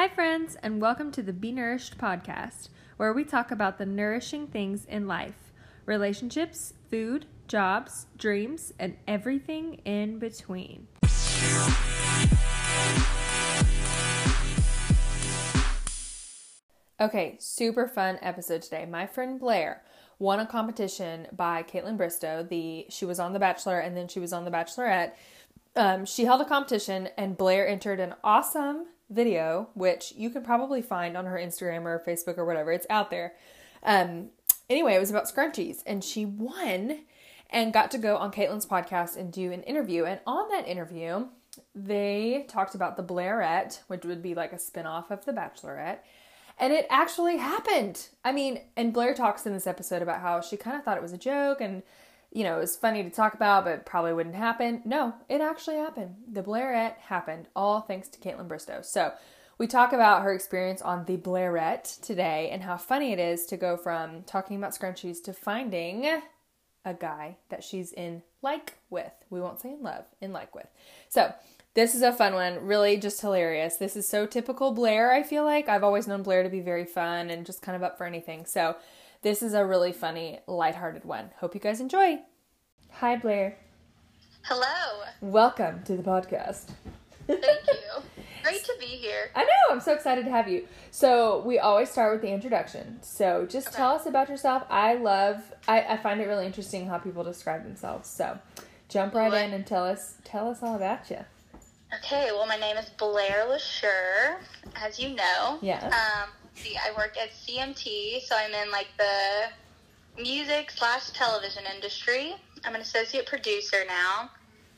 Hi, friends, and welcome to the Be Nourished podcast, where we talk about the nourishing things in life relationships, food, jobs, dreams, and everything in between. Okay, super fun episode today. My friend Blair won a competition by Kaitlyn Bristowe. The she was on The Bachelor and then she was on The Bachelorette. Um, she held a competition and Blair entered an awesome video, which you can probably find on her Instagram or Facebook or whatever. It's out there. Um, anyway, it was about scrunchies, and she won and got to go on Kaitlyn's podcast and do an interview. And on that interview, they talked about the Blairette, which would be like a spinoff of The Bachelorette. And it actually happened. I mean, and Blair talks in this episode about how she kind of thought it was a joke and, you know, it was funny to talk about, but probably wouldn't happen. No, it actually happened. The Blairette happened, all thanks to Kaitlyn Bristowe. So we talk about her experience on the Blairette today and how funny it is to go from talking about scrunchies to finding a guy that she's in like with. We won't say in love, in like with. So this is a fun one, really just hilarious. This is so typical Blair, I feel like. I've always known Blair to be very fun and just kind of up for anything. So, this is a really funny, lighthearted one. Hope you guys enjoy. Hi, Blair. Hello. Welcome to the podcast. Thank you. Great to be here. I know, I'm so excited to have you. So, we always start with the introduction. So, just Okay. tell us about yourself. I love, I, I find it really interesting how people describe themselves. So, jump right What? in and tell us, tell us all about you. Okay, well, my name is Blair LaSure, as you know. Yeah. Um, see, I work at CMT, so I'm in like the music slash television industry. I'm an associate producer now,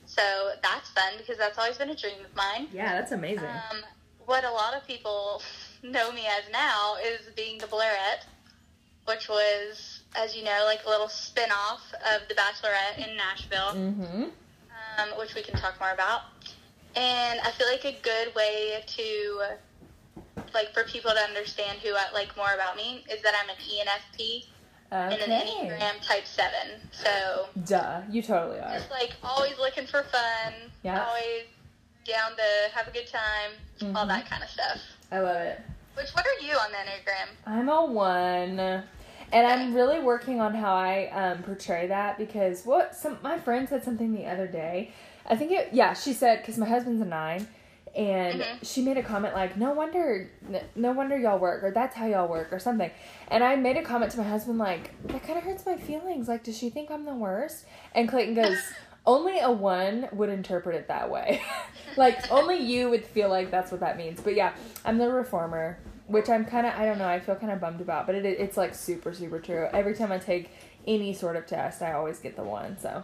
so that's fun because that's always been a dream of mine. Yeah, that's amazing. Um, what a lot of people know me as now is being the Blairette, which was, as you know, like a little spin off of The Bachelorette in Nashville. mm-hmm. um, which we can talk more about. And I feel like a good way to, like, for people to understand who I like more about me is that I'm an ENFP and an Okay. Enneagram Type Seven. So Duh, you totally are. just like always looking for fun, Yeah. always down to have a good time, all Mhm. that kind of stuff. I love it. Which what are you on the Enneagram? I'm a one, and I'm really working on how I um, portray that because what some my friend said something the other day. I think it yeah she said because my husband's a nine, and Mhm. she made a comment like no wonder no wonder y'all work or that's how y'all work or something, and I made a comment to my husband like that kind of hurts my feelings like does she think I'm the worst? And Clayton goes. Only a one would interpret it that way. like only you would feel like that's what that means. But yeah, I'm the reformer, which I'm kind of I don't know. I feel kind of bummed about, but it it's like super super true. Every time I take any sort of test, I always get the one. So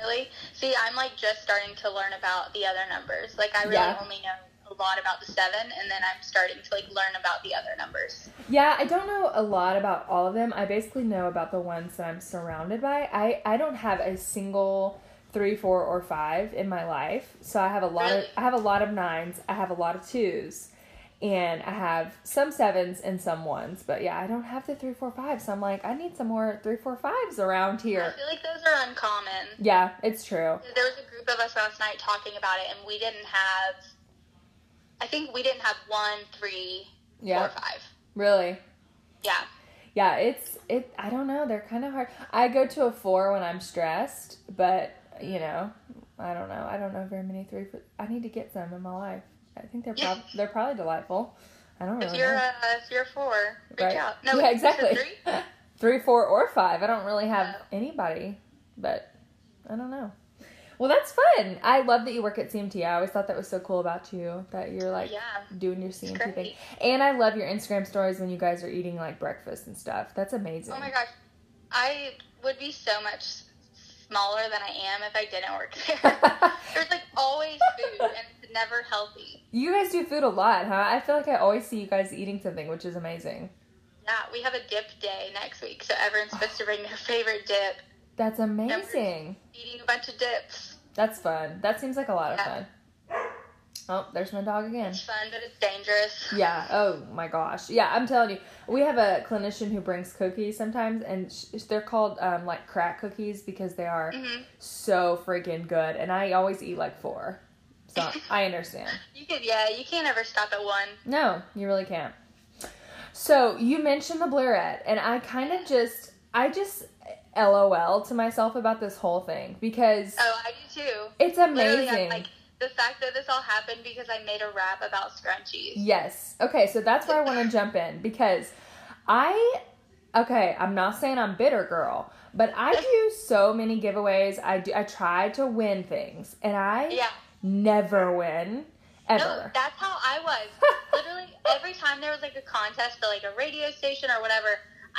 Really? See, I'm like just starting to learn about the other numbers. Like I really Yeah. only know a lot about the seven, and then I'm starting to like learn about the other numbers. yeah, I don't know a lot about all of them. I basically know about the ones that I'm surrounded by. I I don't have a single three, four, or five in my life. So I have a lot of I have a lot of nines. I have a lot of twos. And I have some sevens and some ones, but yeah, I don't have the three, four, five. So I'm like, I need some more three, four, fives around here. I feel like those are uncommon. Yeah, it's true. There was a group of us last night talking about it, and we didn't have. I think we didn't have one, three, Yeah, four, five. really. Yeah. Yeah, it's it. I don't know. They're kind of hard. I go to a four when I'm stressed, but you know, I don't know. I don't know very many three. I need to get some in my life. I think they're prob- they're probably delightful. I don't really If you're know. uh, if you're four, reach Right. out. No, yeah, exactly. Three? Three, four, or five. I don't really have Oh. anybody, but I don't know. Well, that's fun. I love that you work at CMT. I always thought that was so cool about you that you're like yeah. doing your CMT thing. And I love your Instagram stories when you guys are eating like breakfast and stuff. That's amazing. Oh my gosh, I would be so much smaller than I am if I didn't work there. There's like always food, and never healthy. You guys do food a lot, huh? I feel like I always see you guys eating something, which is amazing. Yeah, we have a dip day next week, so everyone's supposed to bring their favorite dip. That's amazing. Eating a bunch of dips. That's fun. That seems like a lot of Yeah. fun. Oh, there's my dog again. It's fun, but it's dangerous. Yeah. Oh my gosh. Yeah, I'm telling you, we have a clinician who brings cookies sometimes, and sh- they're called um, like crack cookies because they are hmm so freaking good. And I always eat like four. So I understand. You could, yeah, you can't ever stop at one. No, you really can't. So you mentioned the Blairette, and I kind of just, I just eh, LOL to myself about this whole thing because Oh, I do too. it's amazing. like the fact that this all happened because I made a rap about scrunchies. Yes. Okay, so that's where I want to jump in because I okay, I'm not saying I'm bitter girl, but I do so many giveaways. I do I try to win things and I Yeah. Never win No, ever. that's how I was. Literally, every time there was like a contest for like a radio station or whatever,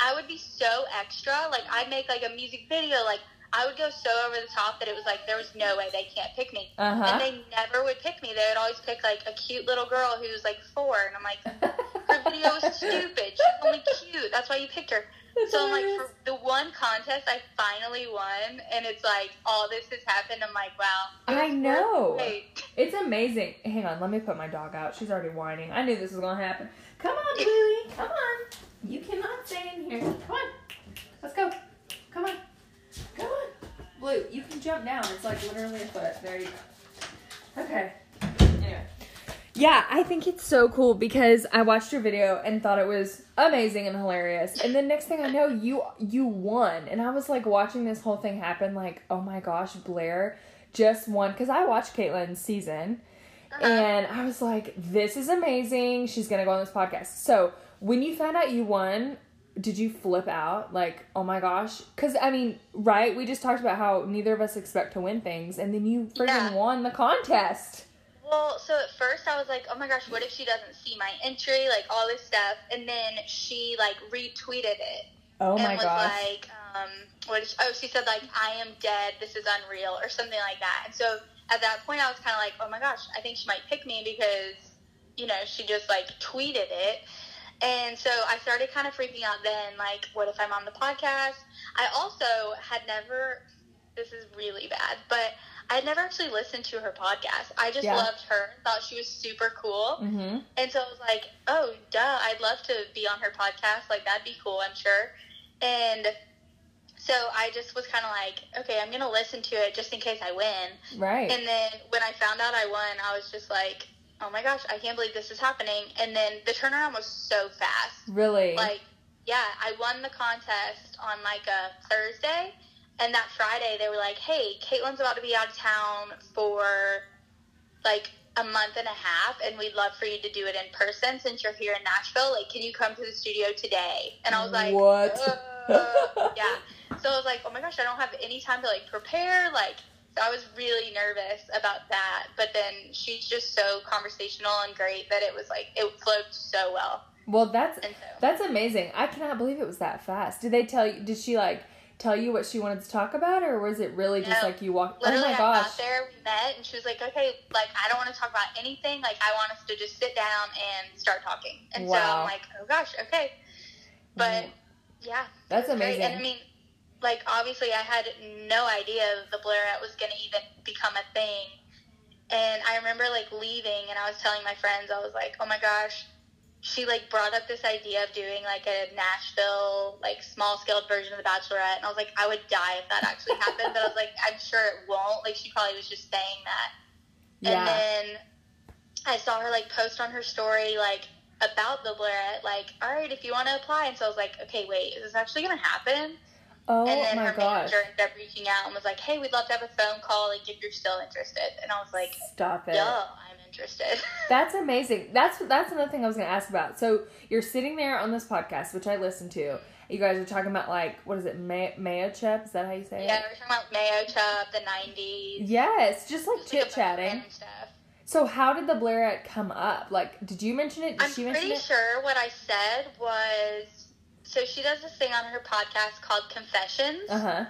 I would be so extra. Like I'd make like a music video, like I would go so over the top that it was like there was no way they can't pick me. Uh-huh. And they never would pick me. They would always pick like a cute little girl who was like four, and I'm like, her video was stupid. She's only cute. That's why you picked her. So I'm like, for the one contest I finally won, and it's like all this has happened. I'm like, wow. I know. great. It's amazing. Hang on, let me put my dog out. She's already whining. I knew this was gonna happen. Come on, Bluey. Come on. You cannot stay in here. Come on. Let's go. Come on. Come on. Blue, you can jump down. It's like literally a foot. There you go. Okay. Anyway. Yeah, I think it's so cool because I watched your video and thought it was amazing and hilarious. And then next thing I know, you you won. And I was like watching this whole thing happen like, "Oh my gosh, Blair just won cuz I watched Kaitlyn's season." Uh-huh. And I was like, "This is amazing. She's going to go on this podcast." So, when you found out you won, did you flip out like, "Oh my gosh?" Cuz I mean, right? We just talked about how neither of us expect to win things and then you freaking Yeah. won the contest. Well, so at first I was like, oh my gosh, what if she doesn't see my entry? Like all this stuff. And then she like retweeted it. Oh and my was gosh. like, um, what she, oh, she said like, I am dead. This is unreal or something like that. And so at that point I was kind of like, oh my gosh, I think she might pick me because, you know, she just like tweeted it. And so I started kind of freaking out then, like, what if I'm on the podcast? I also had never, this is really bad, but I had never actually listened to her podcast. I just Yeah. loved her, thought she was super cool. Mm-hmm. And so I was like, oh, duh, I'd love to be on her podcast. Like, that'd be cool, I'm sure. And so I just was kind of like, okay, I'm going to listen to it just in case I win. Right. And then when I found out I won, I was just like, oh my gosh, I can't believe this is happening. And then the turnaround was so fast. really? Like, yeah, I won the contest on like a Thursday, and that Friday they were like, "Hey, Kaitlyn's about to be out of town for like a month and a half, and we'd love for you to do it in person since you're here in Nashville. Like, can you come to the studio today?" And I was like, What? "Uh," yeah. So I was like, "Oh my gosh, I don't have any time to like prepare." Like, so I was really nervous about that. But then she's just so conversational and great that it was like it flowed so well. well, that's so that's amazing. I cannot believe it was that fast. Did they tell you? Did she like tell you what she wanted to talk about, or was it really just like you walked? Oh Literally, oh my I gosh! got there, we met, and she was like, "Okay, like I don't want to talk about anything. Like I want us to just sit down and start talking." And so I'm like, "Oh gosh, okay." But mm. yeah, That's was great. amazing. And I mean, like obviously, I had no idea the Blairette was going to even become a thing. And I remember like leaving, and I was telling my friends, I was like, "Oh my gosh." She like brought up this idea of doing like a Nashville like small scaled version of The Bachelorette, and I was like, I would die if that actually happened. But I was like, I'm sure it won't. Like she probably was just saying that. yeah. And then I saw her like post on her story like about the Blairette, like, all right, if you want to apply. And so I was like, okay, wait, is this actually going to happen? oh and then my her gosh! manager ended up reaching out and was like, hey, we'd love to have a phone call, like, if you're still interested. And I was like, Stop it. duh, I'm interested. That's amazing. That's that's another thing I was going to ask about. So you're sitting there on this podcast, which I listened to. You guys are talking about like what is it, May- Mayo Chip? Is that how you say yeah, it? Yeah, we're talking about Mayo Chup, the 90s. Yes, just like just, like, a bunch chit chatting. So how did the Blairette come up? Like, did you mention it? Did I'm she mention pretty it? sure what I said was so she does this thing on her podcast called Confessions. Uh huh.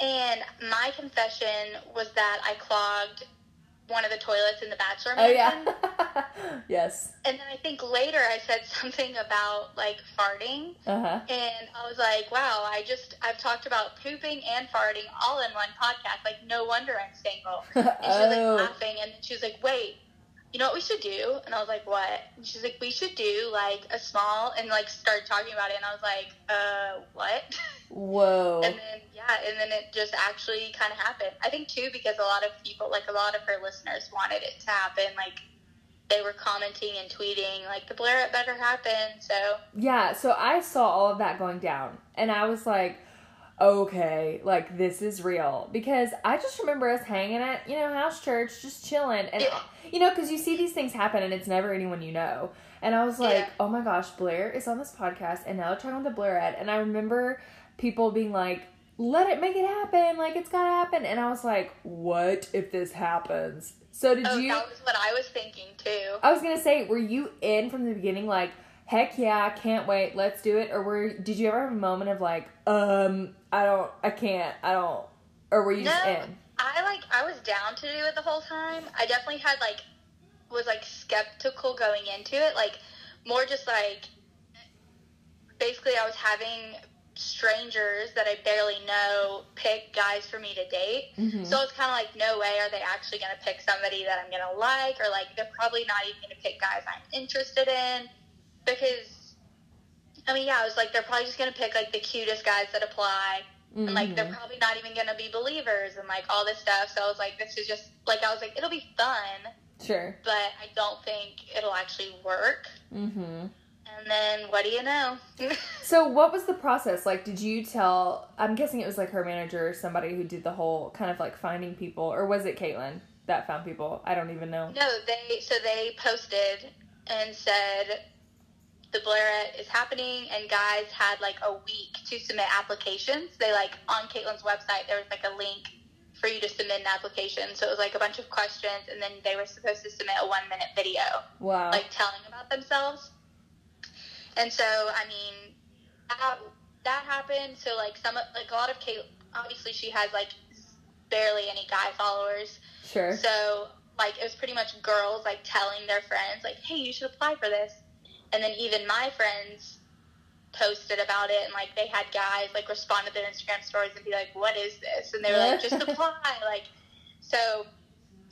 And my confession was that I clogged one of the toilets in the Bachelor Oh yeah. yes. And then I think later I said something about like farting. Uh huh. And I was like, wow, I just, I've talked about pooping and farting all in one podcast. Like, no wonder I'm single. And she was oh. like laughing. And she was like, wait, you know what we should do? And I was like, what? And she's like, we should do like a small and like start talking about it. And I was like, uh, what? Whoa. and then yeah, and then it just actually kind of happened. I think too because a lot of people, like a lot of her listeners, wanted it to happen. Like they were commenting and tweeting like the Blairette better happen. So Yeah, so I saw all of that going down and I was like, okay, like this is real because I just remember us hanging at, you know, house church just chilling and Yeah. you know cuz you see these things happen and it's never anyone you know. And I was like, Yeah. "Oh my gosh, Blair is on this podcast and now they're talking with the Blairette." And I remember people being like, "Let it make it happen. Like it's got to happen." And I was like, "What if this happens?" So did oh, you that was what I was thinking too. I was gonna say, were you in from the beginning, like, heck yeah, can't wait, let's do it, or were did you ever have a moment of like, um, I don't, I can't, I don't, or were you just No, in? I like I was down to do it the whole time. I definitely had like was like skeptical going into it, like more just like basically I was having strangers that I barely know pick guys for me to date. Mhm. So it's kind of like, no way are they actually going to pick somebody that I'm going to like, or like they're probably not even going to pick guys I'm interested in because, I mean, yeah, I was like, they're probably just going to pick like the cutest guys that apply, and like they're Mhm. probably not even going to be believers and like all this stuff. So I was like, this is just like I was like, it'll be fun, Sure. but I don't think it'll actually work. Mm-hmm. And then what do you know? So what was the process like? Did you tell? I'm guessing it was like her manager or somebody who did the whole kind of like finding people, or was it Kaitlyn that found people? I don't even know. No, they so they posted and said the Blairette is happening, and guys had like a week to submit applications. They like on Kaitlyn's website there was like a link for you to submit an application. So it was like a bunch of questions, and then they were supposed to submit a one minute video, Wow. like telling about themselves. And so I mean that that happened. So like some like a lot of Kate, obviously she has like barely any guy followers. sure. So like it was pretty much girls like telling their friends like, "Hey, you should apply for this," and then even my friends posted about it, and like they had guys like respond to their Instagram stories and be like, "What is this?" And they were like, "Just apply." like so.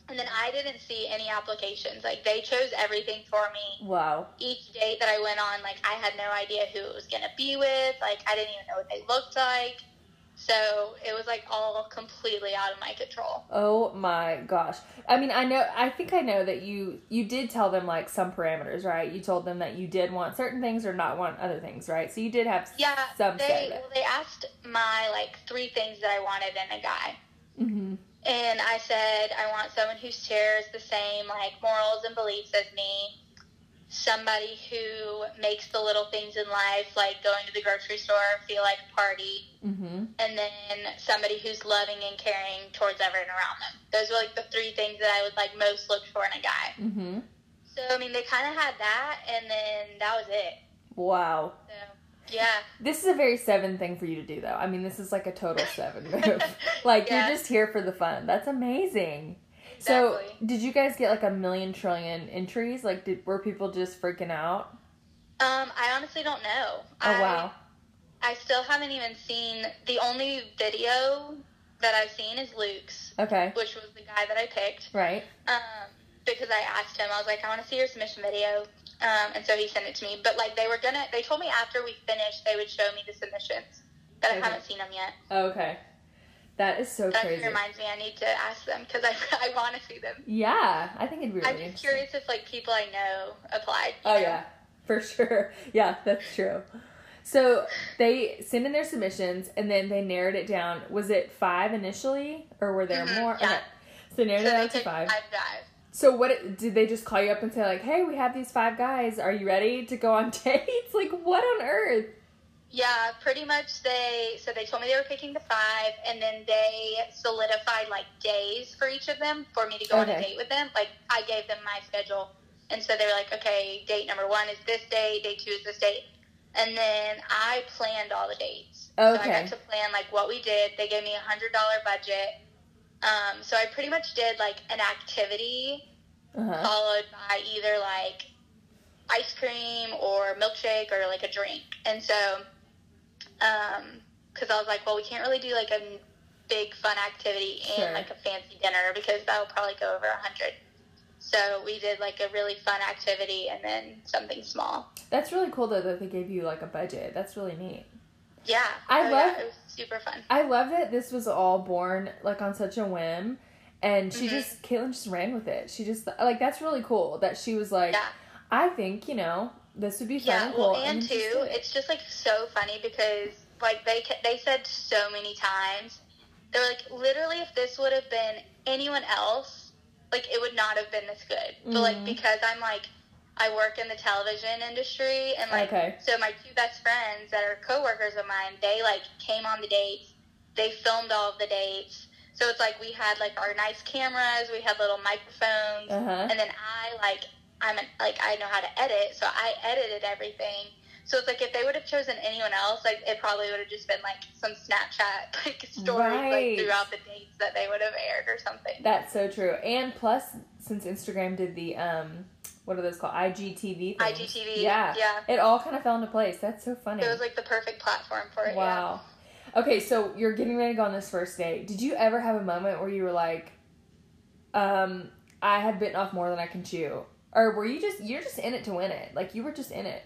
And then I didn't see any applications. Like they chose everything for me. wow. Each date that I went on, like I had no idea who it was gonna be with. Like I didn't even know what they looked like. So it was like all completely out of my control. Oh my gosh. I mean, I know I think I know that you you did tell them like some parameters, right? You told them that you did want certain things or not want other things, right? So you did have Yeah, some they well, they asked my like three things that I wanted in a guy, mm-hmm. and I said I want someone who shares the same like morals and beliefs as me, somebody who makes the little things in life like going to the grocery store feel like a party, Mm-hmm. and then somebody who's loving and caring towards everyone around them. Those were like the three things that I would like most look for in a guy. Mm-hmm. So I mean, they kind of had that, and then that was it. Wow. So yeah. This is a very seven thing for you to do though. I mean, this is like a total seven move. like Yeah. you're just here for the fun. That's amazing. So, did you guys get like a million trillion entries? Like, did were people just freaking out? Um, I honestly don't know. Oh I, wow. I still haven't even seen the only video that I've seen is Luke's, Okay. which was the guy that I picked. Right. Um, because I asked him, I was like, I want to see your submission video. Um, and so he sent it to me. But like they were gonna, they told me after we finished they would show me the submissions, but Okay. I haven't seen them yet. Okay. That is so That crazy. reminds me, I need to ask them because I, I want to see them. Yeah, I think it'd be really I'm just curious if like people I know applied. Oh know? yeah, for sure. Yeah, that's true. So they sent in their submissions and then they narrowed it down. Was it five initially, or were there Mhm, more? yeah. Okay. So they narrowed So it down to five. five guys. So what did they just call you up and say like, "Hey, we have these five guys. Are you ready to go on dates?" Like, what on earth? Yeah, pretty much they so they told me they were picking the five and then they solidified like days for each of them for me to go on a date with them. Like I gave them my schedule and so they were like, Okay, date number one is this date, date two is this date. And then I planned all the dates. So I got to plan like what we did. They gave me a hundred dollar budget. Um, so I pretty much did like an activity Uh-huh. followed by either like ice cream or milkshake or like a drink. And so, um, because I was like, well, we can't really do like a big fun activity and Sure. like a fancy dinner because that will probably go over a hundred. So we did like a really fun activity and then something small. That's really cool though that they gave you like a budget. That's really neat. Yeah. I oh, love- yeah, it was super fun. I love that this was all born like on such a whim, and she Mhm. just Kaitlyn just ran with it. She just like that's really cool that she was like, Yeah. I think you know this would be fun Yeah, and cool. well, and too, it's just like so funny because like they they said so many times, they're like, literally, if this would have been anyone else, like it would not have been this good. But like Mhm. because I'm like, I work in the television industry, and like, Okay. so my two best friends that are coworkers of mine, they like came on the dates, they filmed all of the dates. So it's like we had like our nice cameras, we had little microphones, Uh-huh. and then I like I'm an, like I know how to edit, so I edited everything. So it's like if they would have chosen anyone else, like it probably would have just been like some Snapchat like stories Right. like throughout the dates that they would have aired or something. That's so true. And plus, since Instagram did the um, what are those called? IGTV. Things. IGTV, Yeah. yeah. It all kind of fell into place. That's so funny. It was like the perfect platform for it. Wow. Okay, so you're getting ready to go on this first date. Did you ever have a moment where you were like, um, I have bitten off more than I can chew? Or were you just you're just in it to win it? Like you were just in it,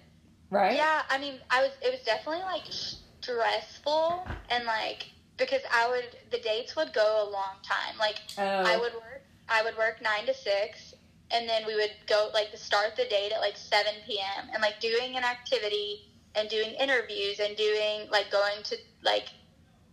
right? Yeah, I mean, I was. It was definitely like stressful and like because I would the dates would go a long time. Like Oh. I would work. I would work nine to six, and then we would go like to start the date at like seven p.m. and like doing an activity and doing interviews and doing like going to like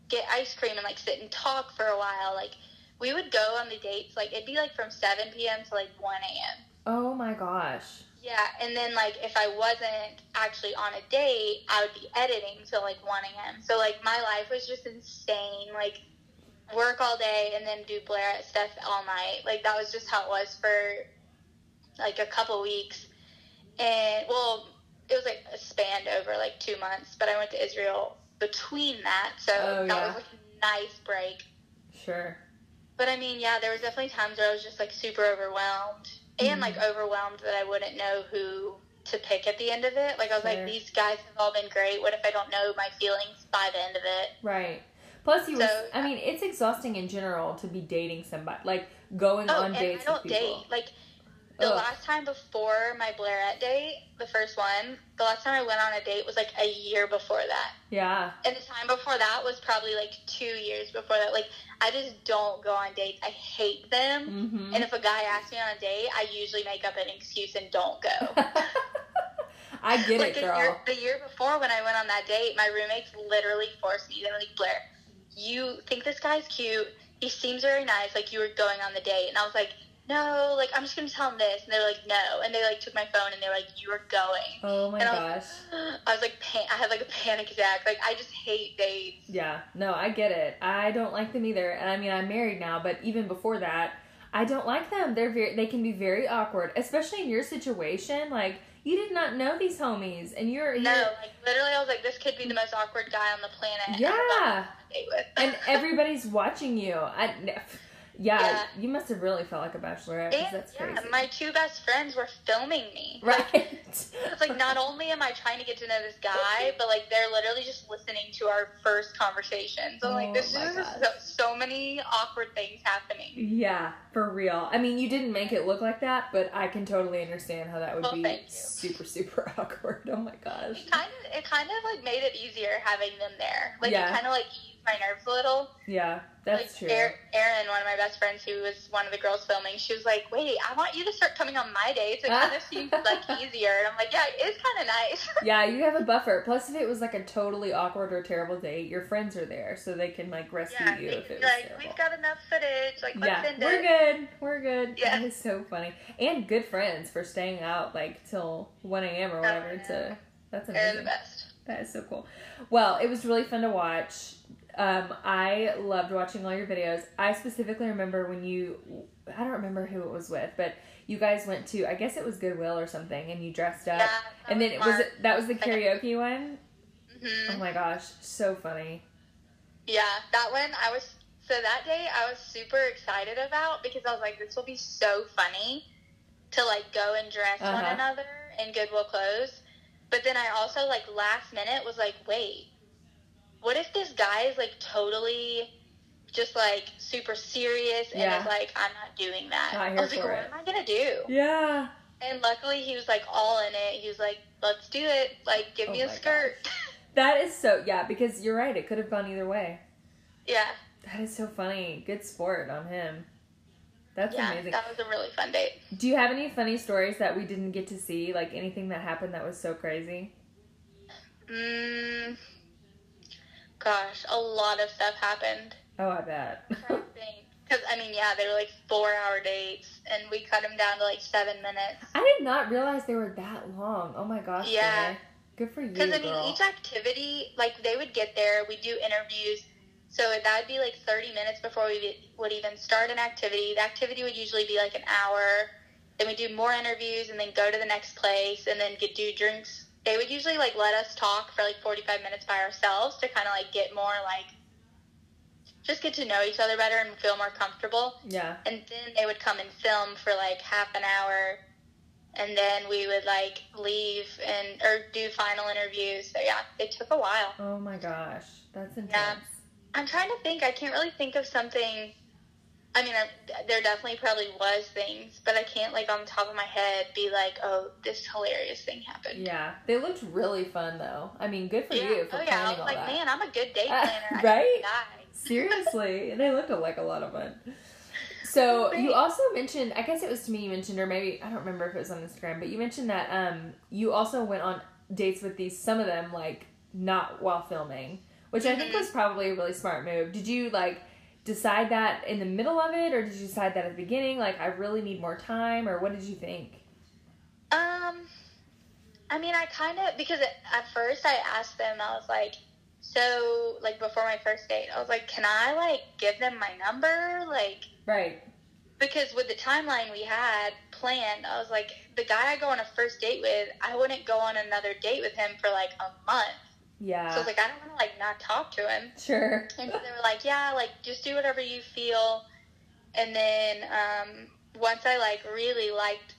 get ice cream and like sit and talk for a while. Like we would go on the dates. Like it'd be like from seven p.m. to like one a.m. Oh my gosh. Yeah, and then like if I wasn't actually on a date, I would be editing till like one a.m. So like my life was just insane. Like work all day and then do Blair stuff all night. Like that was just how it was for like a couple weeks. And well, it was like a span over like two months, but I went to Israel between that, so Oh, that yeah. was like a nice break. Sure. But I mean, yeah, there was definitely times where I was just like super overwhelmed and like mm-hmm. overwhelmed that I wouldn't know who to pick at the end of it. Like I was Sure. like, these guys have all been great. What if I don't know my feelings by the end of it? Right. Plus, you were. So- I mean, it's exhausting in general to be dating somebody, like going Oh, on dates I don't with people. date. Like the Ugh. last time before my Blairette date, the first one, the last time I went on a date was like a year before that. Yeah. And the time before that was probably like two years before that. Like I just don't go on dates. I hate them. Mm-hmm. And if a guy asks me on a date, I usually make up an excuse and don't go. I get like it, the girl. year, the year before when I went on that date, my roommates literally forced me. They were like, Blair, you think this guy's cute? He seems very nice. Like you were going on the date, and I was like, no, like I'm just gonna tell him this, and they're like, no, and they like took my phone and they were like, you are going. oh my and I gosh. was, I was like, pan- I had like a panic attack. Like I just hate dates. Yeah, no, I get it. I don't like them either. And I mean, I'm married now, but even before that, I don't like them. They're very they can be very awkward, especially in your situation. Like you did not know these homies, and you're No, here, like literally, I was like, this could be the most awkward guy on the planet. Yeah. about to go on a date with. and everybody's watching you. I, yeah, Yeah. you must have really felt like a bachelorette. And, that's yeah, crazy, my two best friends were filming me. right? It's like not only am I trying to get to know this guy, but like they're literally just listening to our first conversation. So Oh like this oh my is so, so many awkward things happening. Yeah, for real. I mean, you didn't make it look like that, but I can totally understand how that would Well, be super, super awkward. Oh my gosh. It kind of it kind of like made it easier having them there. Like Yeah. it kind of like my nerves a little. Yeah, that's like true. Er- Erin, one of my best friends, who was one of the girls filming, she was like, "Wait, I want you to start coming on my dates. It kind of seems like easier." And I'm like, "Yeah, it is kind of nice." yeah, you have a buffer. Plus, if it was like a totally awkward or terrible date, your friends are there, so they can like rescue yeah, you if it was like terrible. we've got enough footage. Like, yeah, we're it. good. We're good. Yeah. That is so funny. And good friends for staying out like till 1 a.m. or whatever. yeah. To that's They're the amazing. best. That is so cool. Well, it was really fun to watch. Um, I loved watching all your videos. I specifically remember when you, I don't remember who it was with, but you guys went to, I guess it was Goodwill or something, and you dressed up. Yeah, and then it was that was the karaoke one. Mhm. Oh my gosh, so funny. Yeah, that one I was so that day I was super excited about because I was like, this will be so funny to like go and dress one Uh-huh. another in Goodwill clothes. But then I also like last minute was like, wait, what if this guy is like totally just like super serious and Yeah. is like, I'm not doing that. Not I was like, what it. am I gonna do? Yeah. And luckily he was like all in it. He was like, Let's do it. Like, give Oh me a skirt. That is so yeah, because you're right, it could have gone either way. yeah. That is so funny. Good sport on him. That's yeah. amazing. That was a really fun date. Do you have any funny stories that we didn't get to see? Like anything that happened that was so crazy? Mm, gosh, a lot of stuff happened. Oh, I bet. Because, I mean, yeah, they were like four hour dates, and we cut them down to like seven minutes. I did not realize they were that long. Oh my gosh. Yeah. Good for you, Because, I mean, girl. each activity, like, they would get there, we do interviews. So that would be like 30 minutes before we would even start an activity. The activity would usually be like an hour. Then we do more interviews and then go to the next place and then get do drinks. They would usually like let us talk for like 45 minutes by ourselves to kind of like get more like just get to know each other better and feel more comfortable. yeah. And then they would come and film for like half an hour and then we would like leave and or do final interviews. So yeah, it took a while. Oh my gosh. That's intense. I'm trying to think. I can't really think of something. I mean, I, there definitely probably was things, but I can't like on the top of my head be like, "Oh, this hilarious thing happened." Yeah. They looked really fun though. I mean, good for Yeah. you for oh planning yeah, I was all like, that. man, I'm a good date Uh, planner. I right? Seriously, And they looked like a lot of fun. So you also mentioned, I guess it was to me you mentioned, or maybe I don't remember if it was on Instagram, but you mentioned that um you also went on dates with these some of them like not while filming, which I think Mhm. was probably a really smart move. Did you like decide that in the middle of it, or did you decide that at the beginning? Like I really need more time, or what did you think? Um, I mean, I kind of because at, at first I asked them, I was like, so like before my first date, I was like, can I like give them my number, like Right. because with the timeline we had planned, I was like, the guy I go on a first date with, I wouldn't go on another date with him for like a month. Yeah. So I was like, I don't want to like not talk to him. sure. And so they were like, yeah, like just do whatever you feel. And then um, once I like really liked,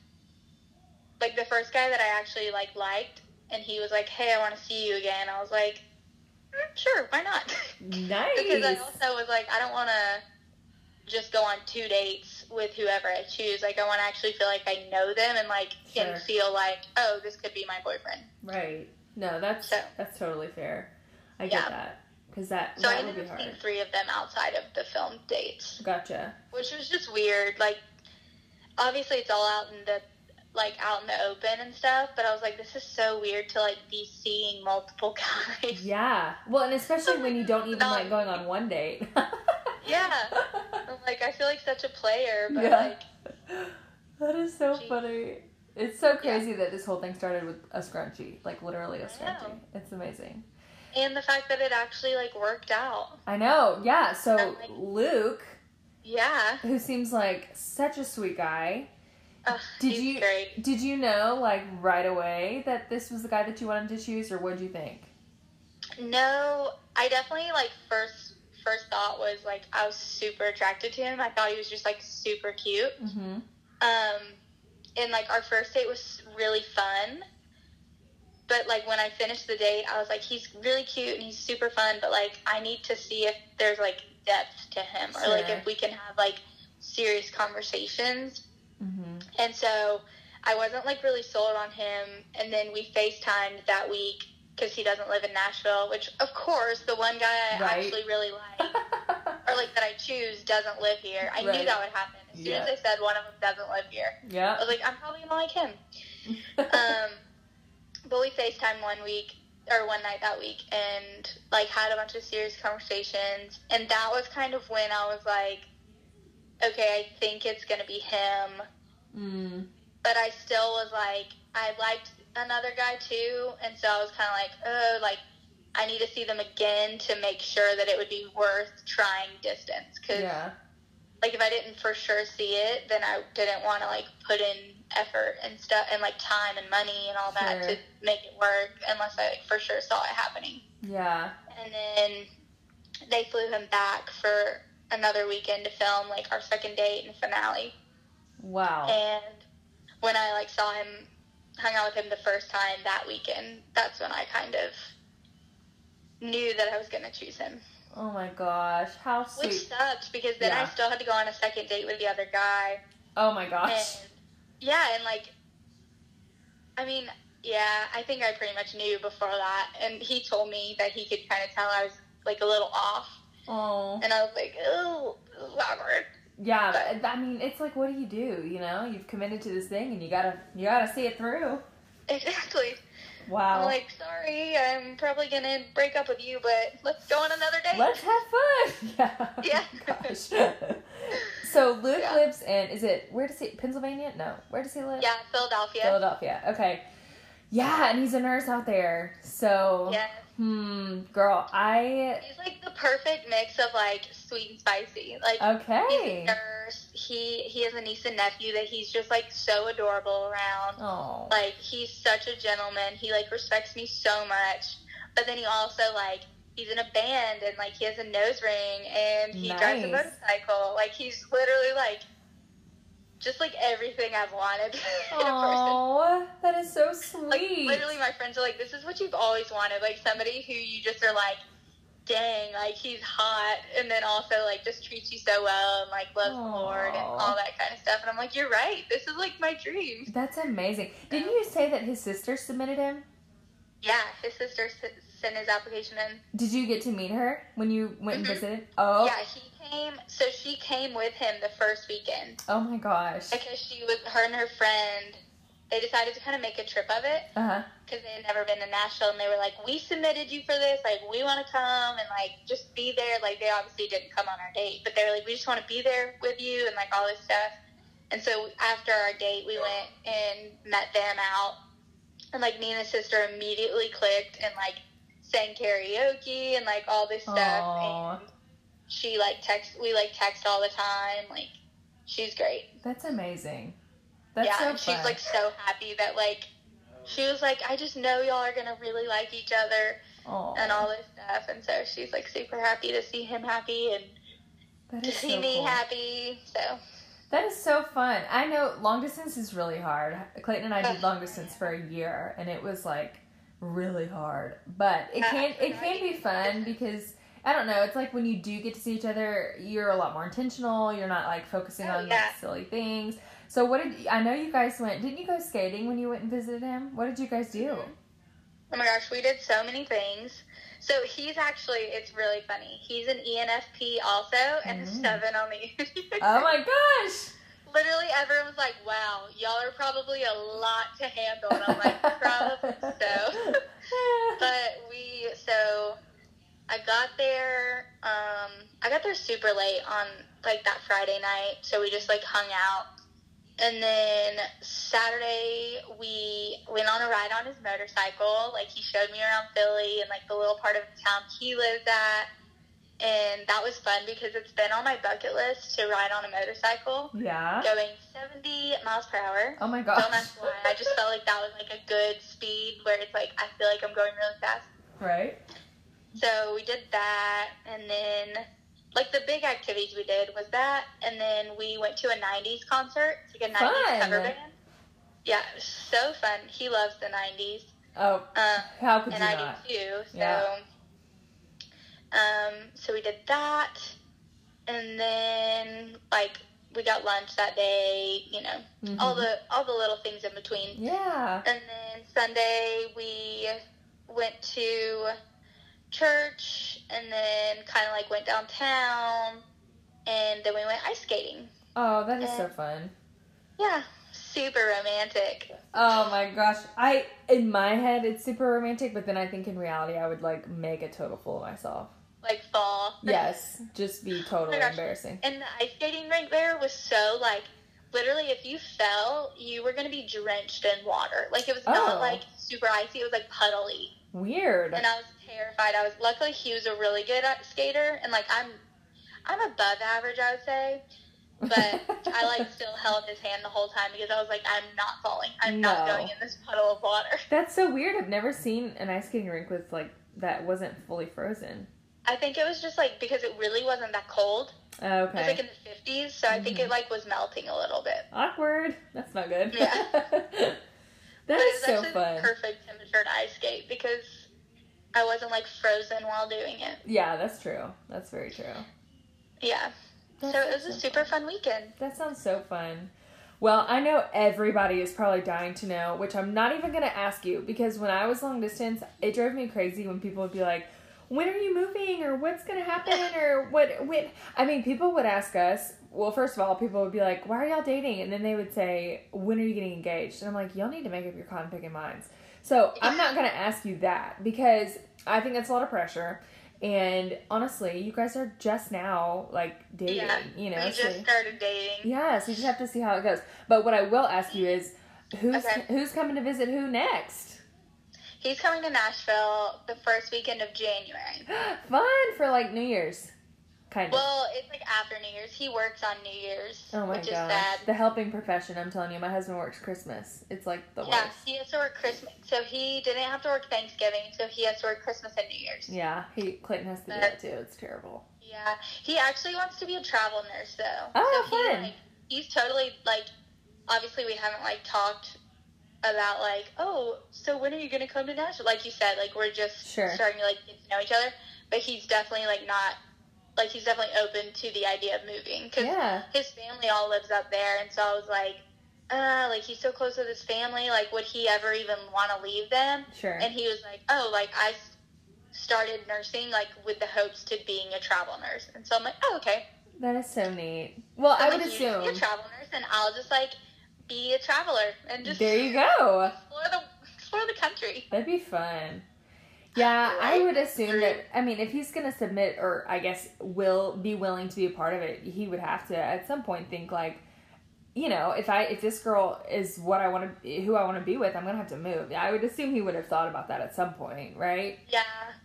like the first guy that I actually like liked, and he was like, hey, I want to see you again. I was like, "Mm, sure, why not? Nice. because I also was like, I don't want to just go on two dates with whoever I choose. Like, I want to actually feel like I know them and like Sure. can feel like, oh, this could be my boyfriend. Right. No, that's So- that's totally fair. I get Yeah. that because that So I that would ended be up seeing three of them outside of the film dates. Gotcha. which was just weird. Like, obviously, it's all out in the like out in the open and stuff. But I was like, this is so weird to like be seeing multiple guys. Yeah. Well, and especially when you don't even like going on one date. Yeah. I'm like, I feel like such a player, but Yeah. like, that is so Gee. funny. It's so crazy that this whole thing started with a scrunchie, like literally a scrunchie. It's amazing. and the fact that it actually like worked out. I know. Yeah. So like- Luke, Yeah. who seems like such a sweet guy, Ugh, Did he's you- Great. did you know like right away that this was the guy that you wanted to choose, or what did you think? No, I definitely like first first thought was like I was super attracted to him. I thought he was just like super cute. Mm-hmm. Um, and like our first date was really fun. But like when I finished the date, I was like, he's really cute and he's super fun. But like, I need to see if there's like depth to him, or like if we can have like serious conversations. Mm-hmm. And so I wasn't like really sold on him. And then we FaceTimed that week because he doesn't live in Nashville. Which of course, the one guy I Right. actually really like or like that I choose doesn't live here. I Right. knew that would happen. As soon Yeah. as I said one of them doesn't live here, Yeah, I was like, I'm probably gonna like him. Um, but we FaceTime one week or one night that week and like had a bunch of serious conversations, and that was kind of when I was like, okay, I think it's gonna be him. mm. But I still was like, I liked another guy too, and so I was kind of like, oh, like. I need to see them again to make sure that it would be worth trying distance. Because Yeah. like if I didn't for sure see it, then I didn't want to like put in effort and stuff and like time and money and all that Sure. to make it work unless I like, for sure saw it happening. Yeah. And then they flew him back for another weekend to film like our second date and finale. Wow. And when I like saw him, hung out with him the first time that weekend, that's when I kind of knew that I was gonna choose him. Oh my gosh, how sweet! Which sucked because then Yeah. I still had to go on a second date with the other guy. oh my And gosh. yeah, and like, I mean, yeah, I think I pretty much knew before that. And he told me that he could kind of tell I was like a little off. Oh. And I was like, oh, awkward. Yeah, but I mean, it's like, what do you do? You know, you've committed to this thing, and you gotta, you gotta see it through. Exactly. Wow. I'm like, sorry, I'm probably gonna break up with you, but let's go on another date. Let's have fun. Yeah. Yeah. Gosh. so Luke Yeah. lives in. Is it where does he? Pennsylvania? No. Where does he live? yeah, Philadelphia. Philadelphia. Okay. Yeah, and he's a nurse out there. So. Yeah. Hmm. Girl, I. He's like the perfect mix of like sweet and spicy. Like he's a Okay. nurse. He he has a niece and nephew that he's just like so adorable around. Oh. Like he's such a gentleman. He like respects me so much. But then he also like he's in a band and like he has a nose ring and he drives a motorcycle. Like he's literally like just like everything I've wanted in a person. Oh, that is so sweet. Like literally my friends are like, This is what you've always wanted. Like somebody who you just are like, Dang, like he's hot and then also like just treats you so well and like loves the Lord and all that kind of stuff. And I'm like, You're right, this is like my dream. That's amazing. Didn't you say that his sister submitted him? Yeah, his sister s- sent his application in. Did you get to meet her when you went and Mhm. visited? Oh. Yeah, he came. So she came with him the first weekend Oh my gosh. because she was her and her friend. They decided to kind of make a trip of it Uh huh. because they had never been to Nashville, and they were like, "We submitted you for this. Like, we want to come and like just be there." Like, they obviously didn't come on our date, but they were like, "We just want to be there with you and like all this stuff." And so after our date, we went and met them out, and like me and his sister immediately clicked and like sang karaoke and like all this stuff. Aw. And she like text, we like text all the time. Like, she's great. That's amazing. That's yeah, so and she's like so happy that like she was like, I just know y'all are gonna really like each other Aw, and all this stuff, and so she's like super happy to see him happy and that to is see so me cool. happy. So That is so fun. I know long distance is really hard. Clayton and I did long distance for a year, and it was like really hard. But it can it can be fun because I don't know. It's like when you do get to see each other, you're a lot more intentional. You're not like focusing Oh, on yeah. like silly things. So what did I know? You guys went? Didn't you go skating when you went and visited him? What did you guys do? oh my gosh, we did so many things. So he's actually it's really funny. He's an ENFP also and a Mm. seven on the. Oh my gosh! Literally, everyone was like, "Wow, y'all are probably a lot to handle." And I'm like, "Probably so." but we so I got there. Um, I got there super late on like that Friday night, so we just like hung out. And then Saturday we went on a ride on his motorcycle. Like he showed me around Philly and like the little part of town he lives at. And that was fun because it's been on my bucket list to ride on a motorcycle yeah. going 70 miles per hour. Oh my Don't gosh! ask why. I just felt like that was like a good speed where it's like I feel like I'm going really fast. Right. So we did that, and then like the big activities we did was that, and then we went to a '90s concert, like a '90s Fun. cover band. Yeah, it was so fun. He loves the '90s, Oh, um, how could and you I not? do too. So, Yeah. um, so we did that, and then like we got lunch that day. You know, Mhm. all the all the little things in between. Yeah. And then Sunday we went to church and then kind of like went downtown and then we went ice skating. Oh, that is so fun. Yeah, super romantic. Oh my gosh. I in my head it's super romantic, but then I think in reality I would like make a total fool of myself. Like fall. Yes, just be oh totally Oh embarrassing. And the ice skating rink there was so like literally if you fell, you were going to be drenched in water. Like it was Oh. not like super icy, it was like puddly. Weird. and I was terrified. I was luckily he was a really good uh, skater, and like I'm, I'm above average, I would say. But I like still held his hand the whole time because I was like, I'm not falling. I'm not going in this puddle of water. That's so weird. I've never seen an ice skating rink with like that wasn't fully frozen. I think it was just like because it really wasn't that cold. It was Okay. like in the 50s, so I think it like was melting a little bit. Awkward. That's not good. Yeah. that but is so fun. perfect temperature to ice skate because I wasn't like frozen while doing it. Yeah, that's true. That's very true. Yeah. That so it was a so super fun weekend. That sounds so fun. Well, I know everybody is probably dying to know, which I'm not even going to ask you because when I was long distance, it drove me crazy when people would be like, "When are you moving?" or "What's going to happen?" or "What when?" I mean, people would ask us. Well, first of all, people would be like, "Why are y'all dating?" And then they would say, "When are you getting engaged?" And I'm like, "Y'all need to make up your cotton picking minds." So I'm not going to ask you that because I think that's a lot of pressure. And honestly, you guys are just now like dating, Yeah. you know. we so- just started dating. yeah, so you just have to see how it goes. But what I will ask you is, who's Okay. who's coming to visit who next? He's coming to Nashville the first weekend of January. Fun for like New Year's, kind of. Well, it's like after New Year's. He works on New Year's, oh my which is gosh, sad. the helping profession. I'm telling you, my husband works Christmas. It's like the Yeah, worst. he has to work Christmas. So he didn't have to work Thanksgiving, so he has to work Christmas and New Year's. Yeah, he Clayton has to do that too. It's terrible. Yeah, he actually wants to be a travel nurse though. Oh, so he, fun. Like, he's totally like. Obviously, we haven't like talked about like, oh, so when are you gonna come to Nashville? Like you said, like we're just Sure. starting to like get to know each other. But he's definitely like not, like he's definitely open to the idea of moving because Yeah, his family all lives up there, and so I was like, uh, like he's so close with his family. Like, would he ever even want to leave them? sure. And he was like, oh, like I started nursing like with the hopes to being a travel nurse, and so I'm like, oh, okay. that is so neat. Well, So, I would like, be assume. a travel nurse, and I'll just like be a traveler and just There you go. explore the explore the country. That'd be fun. Yeah, I would assume that. I mean, if he's gonna submit, or I guess will be willing to be a part of it, he would have to at some point think like, you know, if I if this girl is what I want to, who I want to be with, I'm gonna have to move. I would assume he would have thought about that at some point, right? Yeah,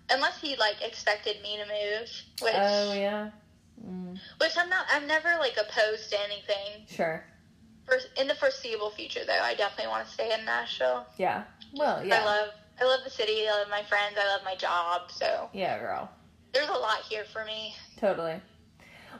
unless he like expected me to move, which Oh yeah, mm, which I'm not. I'm never like opposed to anything. sure, For in the foreseeable future, though, I definitely want to stay in Nashville. yeah. Well, I yeah, love I love the city. I love my friends. I love my job. So yeah, girl. there's a lot here for me. Totally.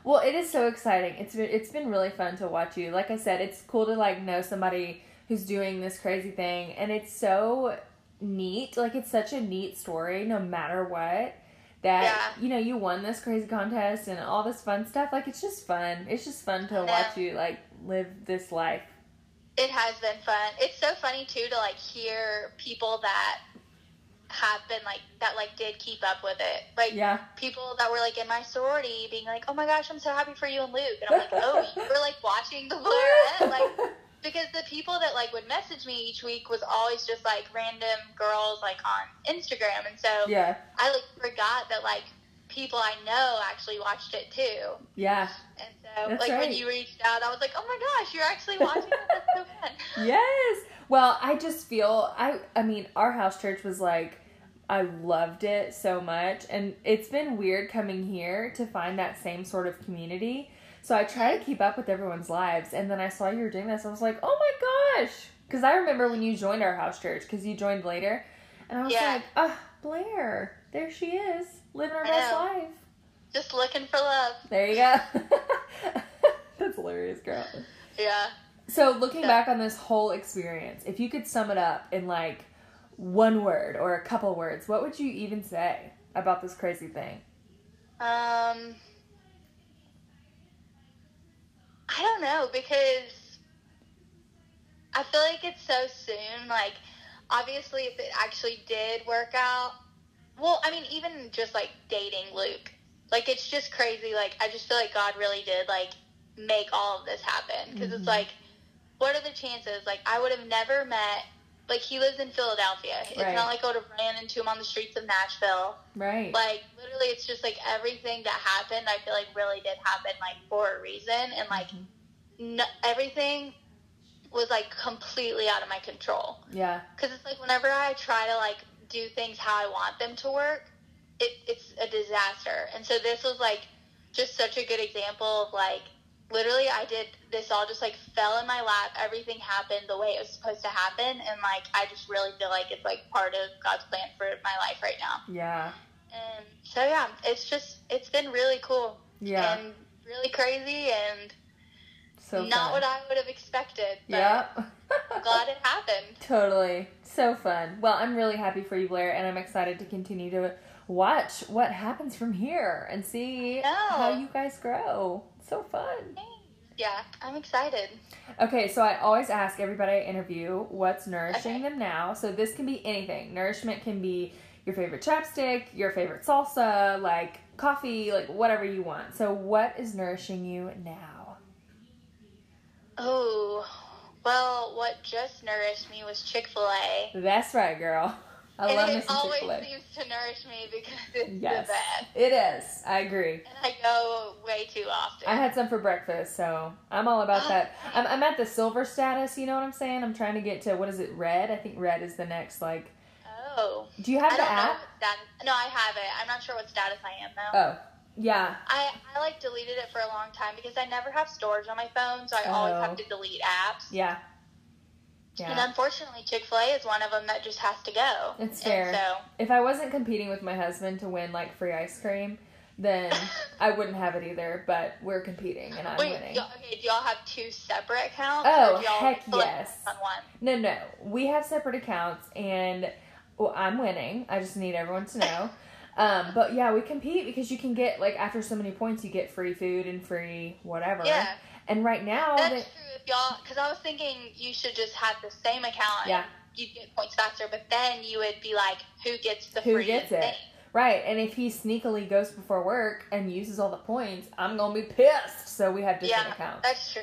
Well, it is so exciting. It's been, it's been really fun to watch you. Like I said, it's cool to like know somebody who's doing this crazy thing, and it's so neat. Like it's such a neat story, no matter what. That Yeah. you know you won this crazy contest and all this fun stuff. Like it's just fun. It's just fun to Yeah. watch you like live this life. It has been fun. It's so funny too to like hear people that have been like that like did keep up with it. Like Yeah. people that were like in my sorority being like, "Oh my gosh, I'm so happy for you and Luke," and I'm like, "Oh, you were like watching the Blairette?" Like because the people that like would message me each week was always just like random girls like on Instagram, and so yeah. I like forgot that like people I know actually watched it too. Yeah. And so, That's like right. when you reached out, I was like, "Oh my gosh, you're actually watching it! That's so fun!" Yes. Well, I just feel I I mean, our house church was like I loved it so much and it's been weird coming here to find that same sort of community. So I try to keep up with everyone's lives and then I saw you were doing this. I was like, "Oh my gosh." Cuz I remember when you joined our house church cuz you joined later and I was Yeah. like, "Oh, Blair, there she is, living her I best know. life." Just looking for love. There you go. That's hilarious, girl. Yeah. So, looking Yeah. back on this whole experience, if you could sum it up in like one word or a couple words, what would you even say about this crazy thing? Um, I don't know because I feel like it's so soon. Like, obviously, if it actually did work out, well, I mean, even just like dating Luke, like it's just crazy. Like, I just feel like God really did like make all of this happen because Mhm. it's like, what are the chances? Like, I would have never met. Like he lives in Philadelphia. It's Right. not like I would have ran into him on the streets of Nashville Right. like literally it's just like everything that happened i feel like really did happen like for a reason and like Mhm. no, everything was like completely out of my control yeah. because it's like whenever i try to like do things how i want them to work it, it's a disaster and so this was like just such a good example of like literally i did this all just like fell in my lap everything happened the way it was supposed to happen and like i just really feel like it's like part of god's plan for my life right now Yeah. and so yeah, it's just it's been really cool Yeah. and really crazy and So Not fun. what I would have expected. But Yep. Glad it happened. Totally. So fun. Well, I'm really happy for you, Blair, and I'm excited to continue to watch what happens from here and see how you guys grow. So fun. Yeah, I'm excited. Okay, so I always ask everybody I interview what's nourishing Okay. them now. So this can be anything. Nourishment can be your favorite chapstick, your favorite salsa, like coffee, like whatever you want. So what is nourishing you now? Oh, well, what just nourished me was Chick-fil-A. That's right, girl. I And love it always Chick-fil-A. seems to nourish me because it's Yes, the best. it is. I agree. And I go way too often. I had some for breakfast, so I'm all about oh, that. I'm, I'm at the silver status, you know what I'm saying? I'm trying to get to, what is it, red? I think red is the next, like, oh. do you have I the app? status. No, I have it. I'm not sure what status I am though. Oh, yeah. I, I like deleted it for a long time because I never have storage on my phone, so I always Oh. have to delete apps. Yeah. And unfortunately, Chick-fil-A is one of them that just has to go. It's And fair. so If I wasn't competing with my husband to win, like, free ice cream, then I wouldn't have it either, but we're competing and I'm wait, winning. y'all, okay, do y'all have two separate accounts? Oh, or do y'all heck yes. On one. No, no. We have separate accounts, and well, I'm winning. I just need everyone to know. Um, but yeah, we compete because you can get like after so many points, you get free food and free whatever. Yeah, And right now, that's they, true. Y'all, because I was thinking you should just have the same account. Yeah. And you'd get points faster, but then you would be like, who gets the Who free gets it? thing? right, and if he sneakily goes before work and uses all the points, I'm gonna be pissed. So we have different Yeah, accounts. that's true.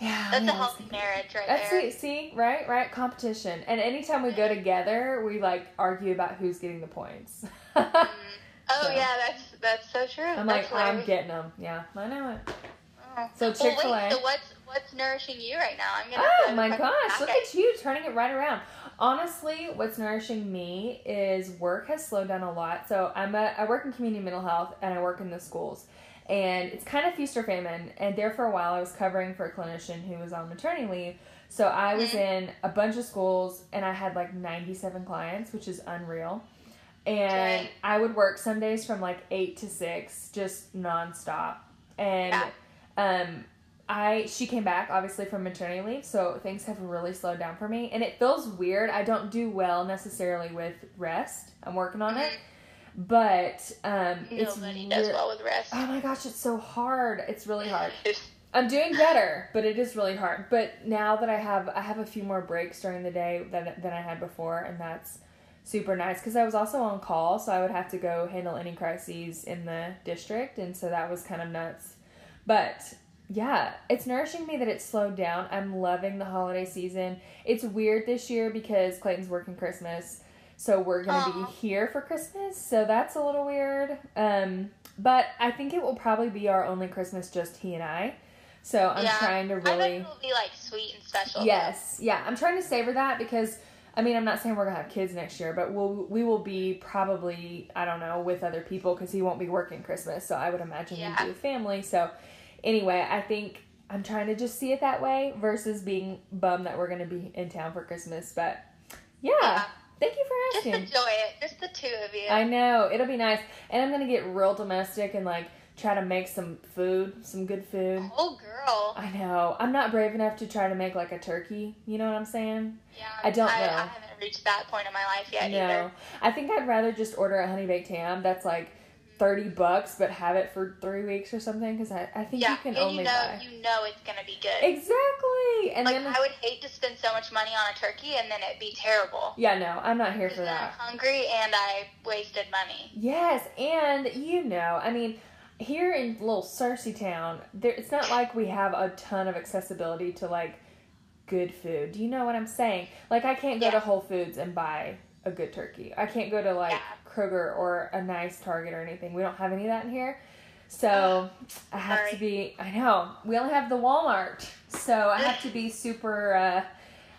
Yeah, That's a healthy marriage right That's there. it. See, right, right, competition. And anytime we go together, we like argue about who's getting the points. Mm. Oh So. yeah, that's that's so true. I'm That's like, I'm getting them. Yeah, I know it. Oh. So Chick-fil-A. wait, so what's what's nourishing you right now? I'm gonna. Oh my gosh, look at you turning it right around. Honestly, what's nourishing me is work has slowed down a lot. So I'm a I work in community mental health and I work in the schools. And it's kind of feast or famine. And there for a while I was covering for a clinician who was on maternity leave. So I was Mhm. in a bunch of schools and I had like 97 clients, which is unreal. And Dang. I would work some days from like 8 to 6 just nonstop. And Yeah. um I she came back obviously from maternity leave, so things have really slowed down for me, and it feels weird. I don't do well necessarily with rest. I'm working on it, but um, it's Nobody does re- well with rest. Oh my gosh, it's so hard. It's really hard. I'm doing better, but it is really hard. But now that I have, I have a few more breaks during the day than than I had before, and that's super nice because I was also on call, so I would have to go handle any crises in the district, and so that was kind of nuts. But yeah, it's nourishing me that it's slowed down. I'm loving the holiday season. It's weird this year because Clayton's working Christmas, so we're gonna be here for Christmas. So that's a little weird. Um, but I think it will probably be our only Christmas, just he and I. So I'm Yeah. trying to really. it'll be like sweet and special. Yes, yeah, I'm trying to savor that because I mean I'm not saying we're gonna have kids next year, but we'll we will be probably I don't know with other people because he won't be working Christmas, so I would imagine Yeah. we'd do with family. So anyway, I think I'm trying to just see it that way versus being bummed that we're gonna be in town for Christmas. But yeah, Yeah. thank you for asking. Just enjoy it. Just the two of you. I know it'll be nice, and I'm gonna get real domestic and like try to make some food, some good food. oh, girl. I know. I'm not brave enough to try to make like a turkey. You know what I'm saying? Yeah, I don't I, know. I haven't reached that point in my life yet no. either. I think I'd rather just order a honey baked ham that's like 30 bucks, but have it for three weeks or something because I, I think Yeah, you can and only you know buy. you know it's gonna be good. Exactly. And like then, I would hate to spend so much money on a turkey and then it'd be terrible. yeah, no, I'm not here for then I'm that. hungry and I wasted money. Yes, and you know, I mean, here in little Searcy town, there it's not like we have a ton of accessibility to like good food. Do you know what I'm saying? Like I can't go to Whole Foods and buy a good turkey. I can't go to like Yeah. Kroger or a nice Target or anything. We don't have any of that in here. So I have to be I know. We only have the Walmart. So I have to be super uh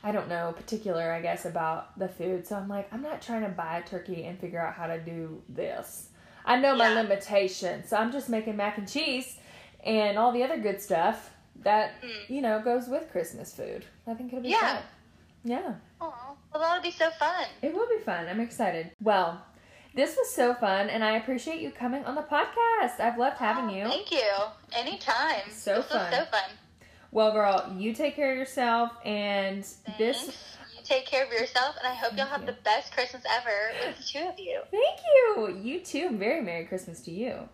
I don't know, particular, I guess, about the food. So I'm like, I'm not trying to buy a turkey and figure out how to do this. I know my Yeah. limitations. So I'm just making mac and cheese and all the other good stuff that, Mm. you know, goes with Christmas food. I think it'll be Yeah. fun. Yeah. Oh, well, that'll be so fun. It will be fun. I'm excited. Well, this was so fun and I appreciate you coming on the podcast. I've loved having Oh, you. Thank you. Anytime. So this fun. was so fun. Well, girl, you take care of yourself, and this. You take care of yourself, and I hope you'll have you. the best Christmas ever with the two of you. Thank you. You too. Very Merry Christmas to you.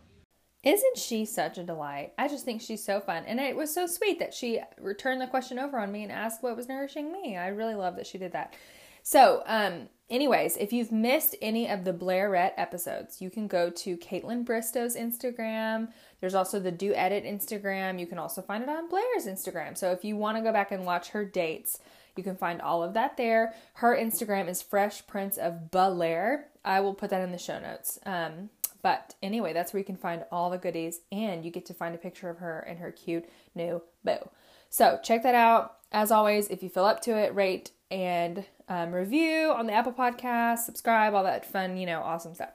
Isn't she such a delight? I just think she's so fun. And it was so sweet that she returned the question over on me and asked what was nourishing me. I really love that she did that. So, um, anyways, if you've missed any of the Blairette episodes, you can go to Kaitlyn Bristowe's Instagram. There's also the Do Edit Instagram. You can also find it on Blair's Instagram. So if you want to go back and watch her dates, you can find all of that there. Her Instagram is Fresh Prince of Belair. I will put that in the show notes. Um, but anyway, that's where you can find all the goodies, and you get to find a picture of her and her cute new bow. So check that out. As always, if you feel up to it, rate and um, review on the Apple Podcast, subscribe, all that fun, you know, awesome stuff.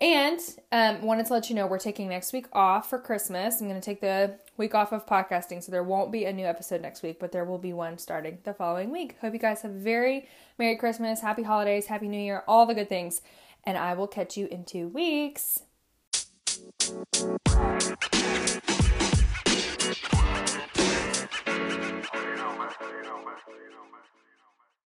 And um, wanted to let you know we're taking next week off for Christmas. I'm going to take the week off of podcasting, so there won't be a new episode next week, but there will be one starting the following week. Hope you guys have a very Merry Christmas, Happy Holidays, Happy New Year, all the good things. And I will catch you in two weeks.